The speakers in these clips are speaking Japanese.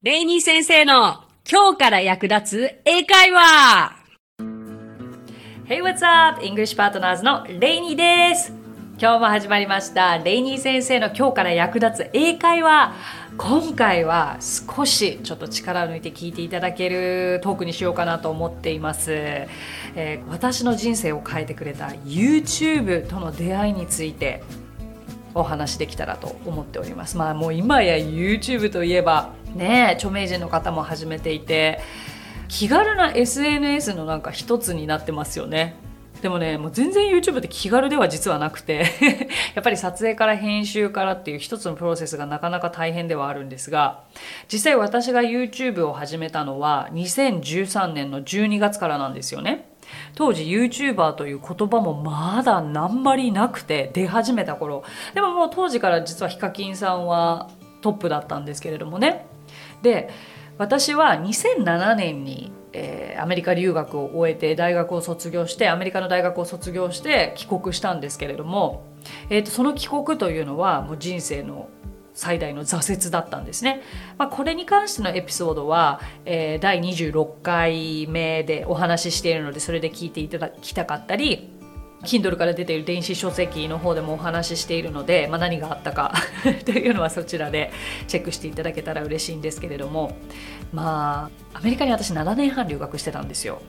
レイニー先生の今日から役立つ英会話。Hey, what's up? English Partners のレイニーです。今日も始まりました。レイニー先生の今日から役立つ英会話。今回は少しちょっと力を抜いて聞いていただけるトークにしようかなと思っています、えー、私の人生を変えてくれた YouTube との出会いについてお話できたらと思っております。まあもう今や YouTube といえばね著名人の方も始めていて気軽な SNS のなんか一つになってますよね。でもねもう全然 YouTube って気軽では実はなくて やっぱり撮影から編集からっていう一つのプロセスがなかなか大変ではあるんですが実際私が YouTube を始めたのは2013年の12月からなんですよね。当時 YouTuber という言葉もまだ何まりなくて出始めた頃。でももう当時から実はヒカキンさんはトップだったんですけれどもね。で私は2007年にえー、アメリカ留学を終えて大学を卒業してアメリカの大学を卒業して帰国したんですけれども、えーと、その帰国というのはもう人生の最大の挫折だったんですね。まあ、これに関してのエピソードは、えー、第26回目でお話ししているのでそれで聞いていただきたかったり Kindle から出ている電子書籍の方でもお話ししているので、まあ、何があったか というのはそちらでチェックしていただけたら嬉しいんですけれどもまあアメリカに私7年半留学してたんですよ。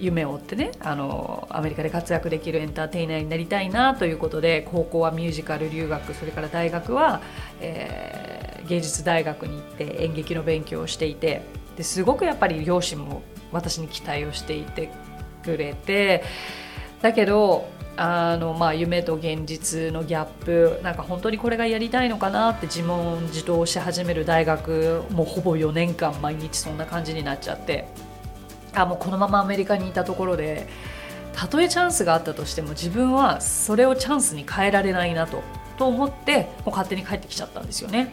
夢を追ってねあのアメリカで活躍できるエンターテイナーになりたいなということで高校はミュージカル留学それから大学は、えー、芸術大学に行って演劇の勉強をしていてですごくやっぱり両親も私に期待をしていてくれて。だけどあのまあ、夢と現実のギャップなんか本当にこれがやりたいのかなって自問自答し始める大学もうほぼ4年間毎日そんな感じになっちゃってあもうこのままアメリカにいたところでたとえチャンスがあったとしても自分はそれをチャンスに変えられないなとと思ってもう勝手に帰ってきちゃったんですよね。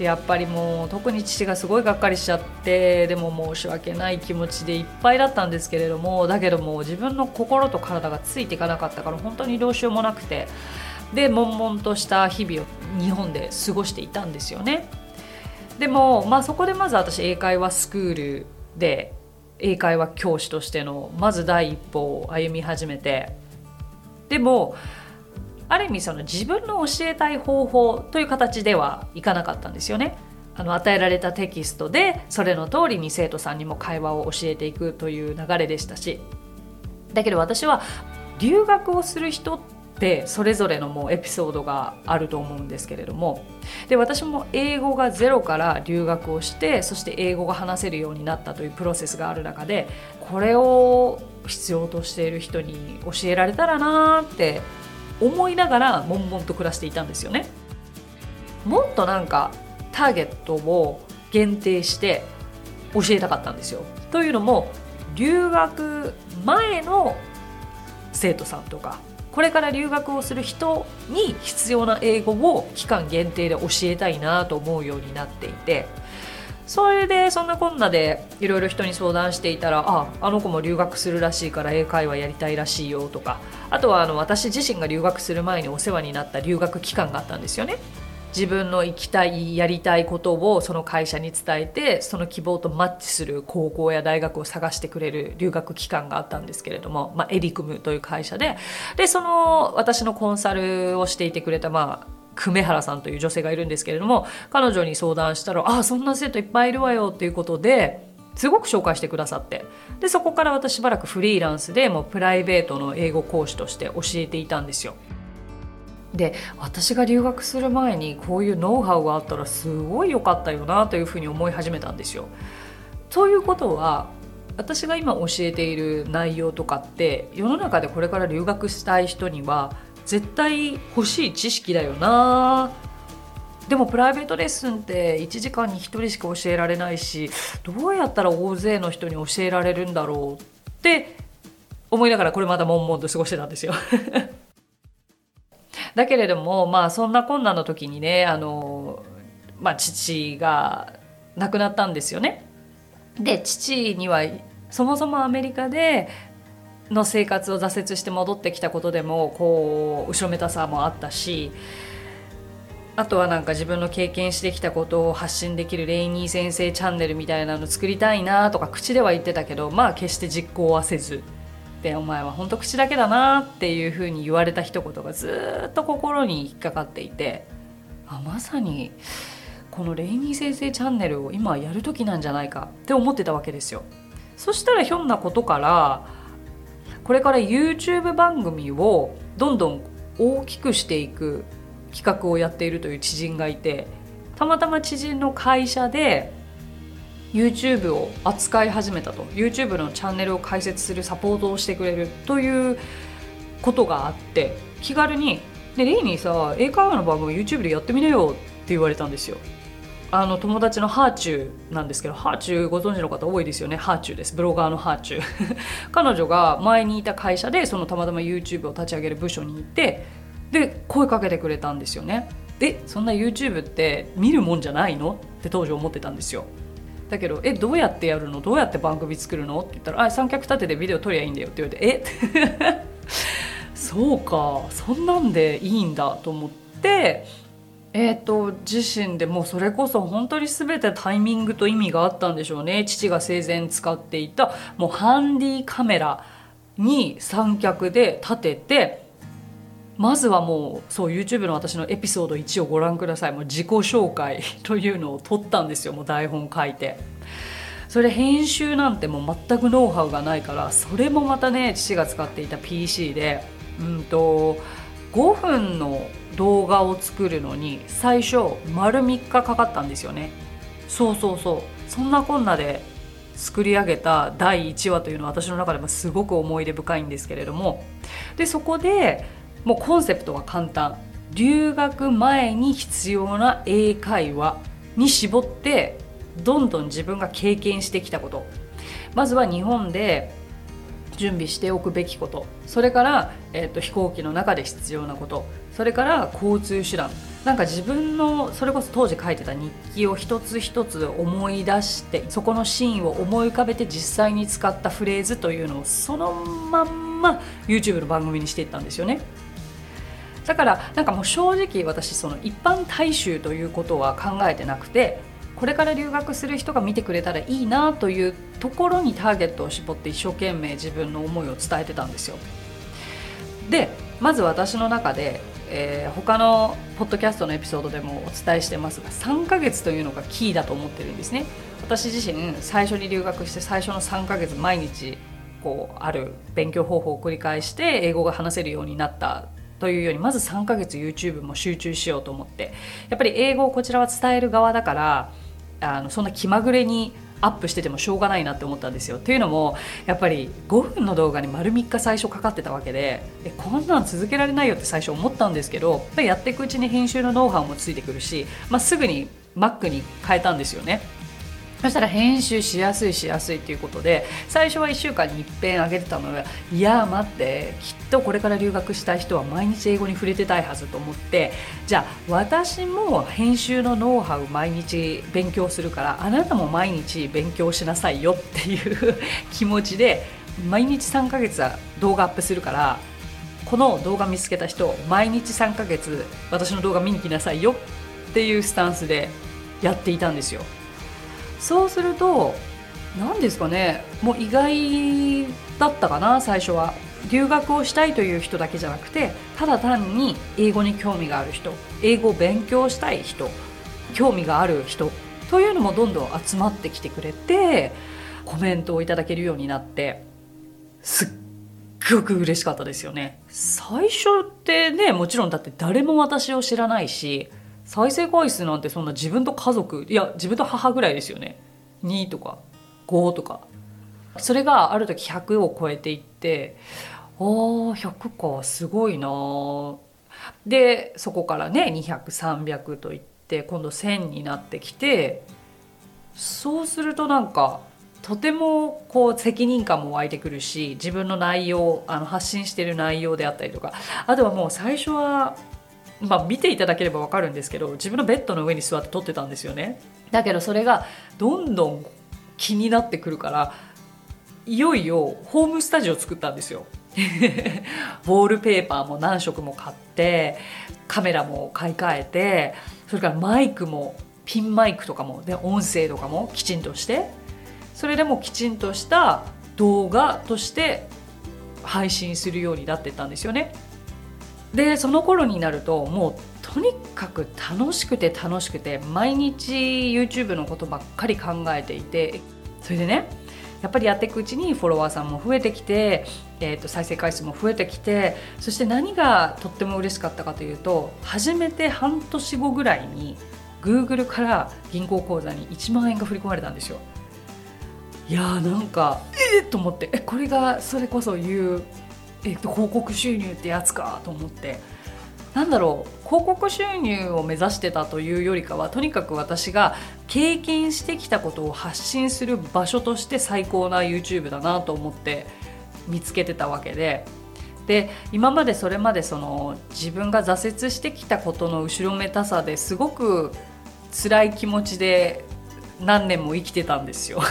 でやっぱりもう特に父がすごいがっかりしちゃってでも申し訳ない気持ちでいっぱいだったんですけれどもだけども自分の心と体がついていかなかったから本当にどうしようもなくてで悶々とした日々を日本で過ごしていたんですよね。でも、まあ、そこでまず私英会話スクールで英会話教師としてのまず第一歩を歩み始めてでもある意味その自分の教えたい方法という形ではいかなかったんですよね。あの与えられたテキストでそれの通りに生徒さんにも会話を教えていくという流れでしたしだけど私は留学をする人ってそれぞれのもうエピソードがあると思うんですけれどもで私も英語がゼロから留学をしてそして英語が話せるようになったというプロセスがある中でこれを必要としている人に教えられたらなーって思いながら悶々と暮らしていたんですよね。もっとなんかターゲットを限定して教えたかったんですよ。というのも留学前の生徒さんとかこれから留学をする人に必要な英語を期間限定で教えたいなと思うようになっていてそれでそんなこんなでいろいろ人に相談していたらああの子も留学するらしいから英会話やりたいらしいよとかあとはあの私自身が留学する前にお世話になった留学期間があったんですよね。自分の行きたいやりたいことをその会社に伝えてその希望とマッチする高校や大学を探してくれる留学期間があったんですけれども、まあ、エリクムという会社ででその私のコンサルをしていてくれたまあ久米原さんという女性がいるんですけれども彼女に相談したら「ああそんな生徒いっぱいいるわよ」っていうことですごく紹介してくださってでそこから私しばらくフリーランスでもうプライベートの英語講師として教えていたんですよ。で私が留学する前にこういうノウハウがあったらすごい良かったよなというふうに思い始めたんですよ。ということは私が今教えている内容とかって世の中でこれから留学したい人には絶対欲しい知識だよなでもプライベートレッスンって1時間に1人しか教えられないしどうやったら大勢の人に教えられるんだろうって思いながらこれまだ悶々と過ごしてたんですよ だけれどもまあそんな困難の時にねあの、まあ、父が亡くなったんですよね。で父にはそもそもアメリカでの生活を挫折して戻ってきたことでもこう後ろめたさもあったしあとはなんか自分の経験してきたことを発信できるレイニー先生チャンネルみたいなの作りたいなとか口では言ってたけどまあ決して実行はせずでお前は本当口だけだなっていうふうに言われた一言がずっと心に引っかかっていてあまさにこのレイニー先生チャンネルを今やる時なんじゃないかって思ってたわけですよ。そしたらひょんなことからこれから YouTube 番組をどんどん大きくしていく企画をやっているという知人がいてたまたま知人の会社で YouTube を扱い始めたと YouTube のチャンネルを開設するサポートをしてくれるということがあって気軽に「でレイにさ英会話の番組 YouTube でやってみなよ」って言われたんですよ。あの友達のハーチューなんですけどハーチューご存知の方多いですよね。ハーチューです。ブロガーのハーチュー。彼女が前にいた会社でそのたまたま YouTube を立ち上げる部署にいてで声かけてくれたんですよね。えそんな YouTube って見るもんじゃないの？って当時思ってたんですよ。だけど「えどうやってやるの？どうやって番組作るの?」って言ったら「あ三脚立ててビデオ撮りゃいいんだよ」って言われて「え？そうか。そんなんでいいんだ」と思ってえーと、自身でもうそれこそ本当に全てタイミングと意味があったんでしょうね。父が生前使っていたもうハンディカメラに三脚で立ててまずはもうそう YouTube の私のエピソード1をご覧ください。もう自己紹介 というのを撮ったんですよ。もう台本書いて。それ編集なんてもう全くノウハウがないからそれもまたね父が使っていた PC で。うんと5分の動画を作るのに最初丸3日かかったんですよね。そうそうそう。そんなこんなで作り上げた第1話というのは私の中でもすごく思い出深いんですけれども。でそこでもうコンセプトは簡単。留学前に必要な英会話に絞ってどんどん自分が経験してきたこと。まずは日本で準備しておくべきこと。それから、えーと、飛行機の中で必要なこと。それから交通手段なんか自分のそれこそ当時書いてた日記を一つ一つ思い出してそこのシーンを思い浮かべて実際に使ったフレーズというのをそのまんま YouTube の番組にしていったんですよね。だからなんかもう正直私その一般大衆ということは考えてなくてこれから留学する人が見てくれたらいいなというところにターゲットを絞って一生懸命自分の思いを伝えてたんですよ。でまず私の中で、えー、他のポッドキャストのエピソードでもお伝えしてますが3ヶ月というのがキーだと思ってるんですね。私自身最初に留学して最初の3ヶ月毎日こうある勉強方法を繰り返して英語が話せるようになったというよりまず3ヶ月 YouTube も集中しようと思ってやっぱり英語をこちらは伝える側だからあのそんな気まぐれにアップしててもしょうがないなって思ったんですよ。というのもやっぱり5分の動画に丸3日最初かかってたわけでえこんなん続けられないよって最初思ったんですけどやっていくうちに編集のノウハウもついてくるし、まあ、すぐに Mac に変えたんですよね。そしたら編集しやすいしやすいということで最初は1週間に一遍上げてたのがいや待ってきっとこれから留学したい人は毎日英語に触れてたいはずと思ってじゃあ私も編集のノウハウ毎日勉強するからあなたも毎日勉強しなさいよっていう気持ちで毎日3ヶ月は動画アップするからこの動画見つけた人毎日3ヶ月私の動画見に来なさいよっていうスタンスでやっていたんですよ。そうすると何ですかねもう意外だったかな最初は。留学をしたいという人だけじゃなくてただ単に英語に興味がある人英語を勉強したい人興味がある人というのもどんどん集まってきてくれてコメントをいただけるようになってすっごく嬉しかったですよね。最初ってねもちろんだって誰も私を知らないし再生回数なんてそんな自分と家族いや自分と母ぐらいですよね。2とか5とか。それがある時100を超えていってあ100かすごいなでそこからね200300といって今度1000になってきてそうするとなんかとてもこう責任感も湧いてくるし自分の内容あの発信してる内容であったりとかあとはもう最初はまあ、見ていただければ分かるんですけど自分のベッドの上に座って撮ってたんですよねだけどそれがどんどん気になってくるからいよいよホームスタジオを作ったんですよ ボールペーパーも何色も買ってカメラも買い替えてそれからマイクもピンマイクとかもで音声とかもきちんとしてそれでもきちんとした動画として配信するようになってったんですよね。でその頃になるともうとにかく楽しくて楽しくて毎日 YouTube のことばっかり考えていてそれでねやっぱりやっていくうちにフォロワーさんも増えてきて、えー、と再生回数も増えてきてそして何がとっても嬉しかったかというと初めて半年後ぐらいに Google から銀行口座に1万円が振り込まれたんですよ。いやーなんかえっ、ー、と思ってこれがそれこそ言う、えー、と広告収入ってやつかと思って。なんだろう広告収入を目指してたというよりかはとにかく私が経験してきたことを発信する場所として最高な YouTube だなと思って見つけてたわけで。で今までそれまでその自分が挫折してきたことの後ろめたさですごく辛い気持ちで何年も生きてたんですよ。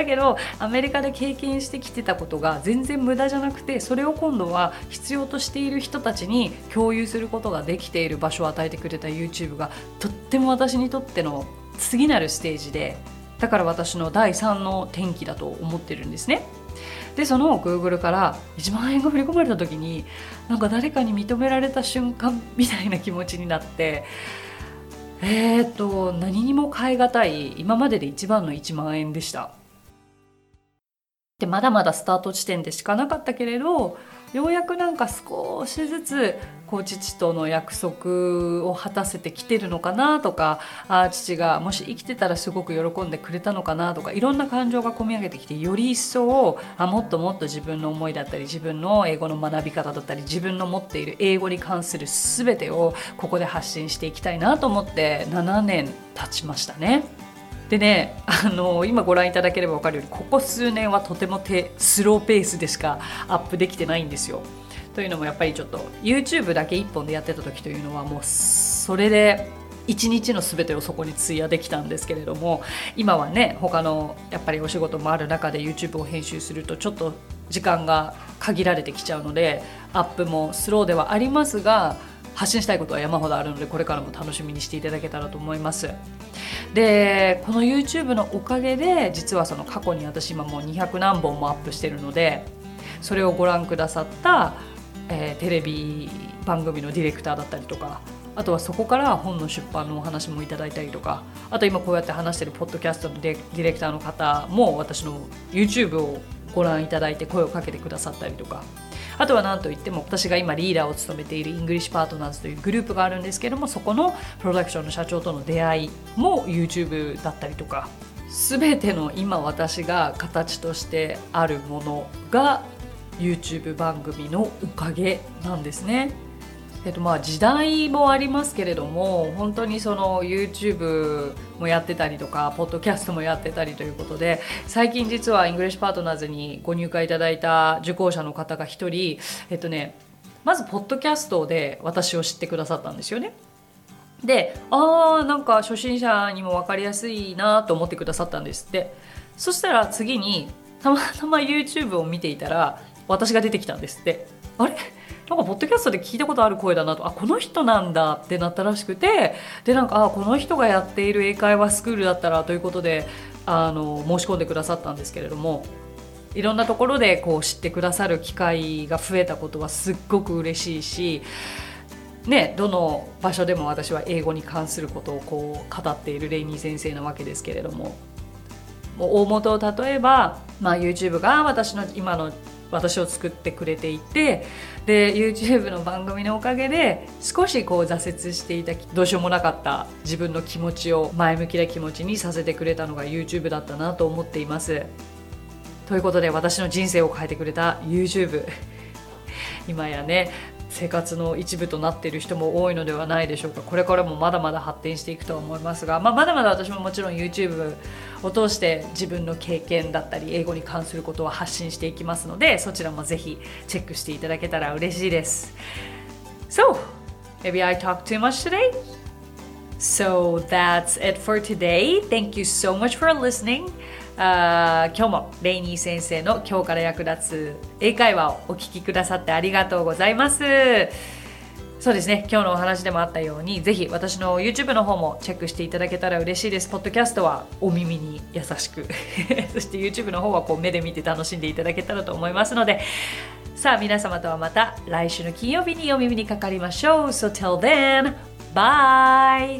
だけどアメリカで経験してきてたことが全然無駄じゃなくてそれを今度は必要としている人たちに共有することができている場所を与えてくれた YouTube がとっても私にとっての次なるステージでだから私の第3の転機だと思ってるんですね。でその Google から1万円が振り込まれた時になんか誰かに認められた瞬間みたいな気持ちになってえーと何にも代え難い今までで一番の1万円でしたでまだまだスタート地点でしかなかったけれどようやくなんか少しずつこう父との約束を果たせてきてるのかなとかあ父がもし生きてたらすごく喜んでくれたのかなとかいろんな感情が込み上げてきてより一層あもっともっと自分の思いだったり自分の英語の学び方だったり自分の持っている英語に関する全てをここで発信していきたいなと思って7年経ちましたね。でねあの今ご覧いただければ分かるようにここ数年はとてもスローペースでしかアップできてないんですよ。というのもやっぱりちょっと YouTube だけ1本でやってた時というのはもうそれで一日の全てをそこに費やできたんですけれども今はね他のやっぱりお仕事もある中で YouTube を編集するとちょっと時間が限られてきちゃうのでアップもスローではありますが発信したいことは山ほどあるのでこれからも楽しみにしていただけたらと思います。でこの YouTube のおかげで実はその過去に私今もう200何本もアップしてるのでそれをご覧くださった、えー、テレビ番組のディレクターだったりとかあとはそこから本の出版のお話もいただいたりとかあと今こうやって話してるポッドキャストのディレクターの方も私の YouTube をご覧いただいて声をかけてくださったりとかあとは何といっても私が今リーダーを務めている English Partners というグループがあるんですけどもそこのプロダクションの社長との出会いも YouTube だったりとか全ての今私が形としてあるものが YouTube 番組のおかげなんですね。えっと、まあ時代もありますけれども本当にその YouTube もやってたりとかポッドキャストもやってたりということで最近実はイングリッシュパートナーズにご入会いただいた受講者の方が1人えっとねまずポッドキャストで私を知ってくださったんですよね。であーなんか初心者にも分かりやすいなと思ってくださったんです。ってそしたら次にたまたま YouTube を見ていたら私が出てきたんです。ってあれ？なんかポッドキャストで聞いたことある声だなとあこの人なんだってなったらしくてでなんかあこの人がやっている英会話スクールだったらということであの申し込んでくださったんですけれどもいろんなところでこう知ってくださる機会が増えたことはすっごく嬉しいし。ね、どの場所でも私は英語に関することをこう語っているレイニー先生なわけですけれども大元を例えば、まあ、YouTube が私の今の私を作ってくれていてで YouTube の番組のおかげで少しこう挫折していたどうしようもなかった自分の気持ちを前向きな気持ちにさせてくれたのが YouTube だったなと思っています。ということで私の人生を変えてくれた YouTube 今やね生活の一部となっている人も多いのではないでしょうかこれからもまだまだ発展していくとは思いますが、まあ、まだまだ私ももちろん YouTube を通して自分の経験だったり英語に関することを発信していきますのでそちらもぜひチェックしていただけたら嬉しいです So, maybe I talk too much today? So that's it for today. Thank you so much for listening. あ今日もレイニー先生の今日から役立つ英会話をお聞きくださってありがとうございます。そうですね今日のお話でもあったようにぜひ私の YouTube の方もチェックしていただけたら嬉しいです。ポッドキャストはお耳に優しく。そして YouTube の方はこう目で見て楽しんでいただけたらと思いますので。さあ皆様とはまた来週の金曜日にお耳にかかりましょう。So till then bye!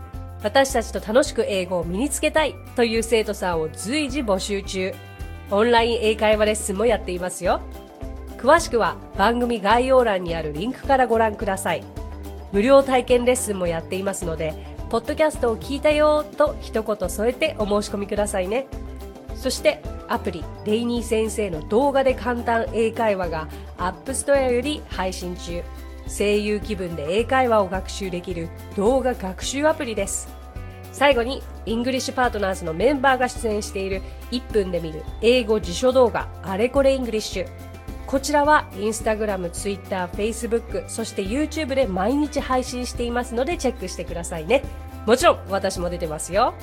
私たちと楽しく英語を身につけたいという生徒さんを随時募集中。オンライン英会話レッスンもやっていますよ。詳しくは番組概要欄にあるリンクからご覧ください。無料体験レッスンもやっていますので、ポッドキャストを聞いたよと一言添えてお申し込みくださいね。そしてアプリレイニー先生の動画で簡単英会話がアップストアより配信中。声優気分で英会話を学習できる動画学習アプリです最後にイングリッシュパートナーズのメンバーが出演している1分で見る英語辞書動画あれこれイングリッシュこちらはインスタグラム、ツイッター、フェイスブック、そして YouTube で毎日配信していますのでチェックしてくださいね。もちろん私も出てますよ。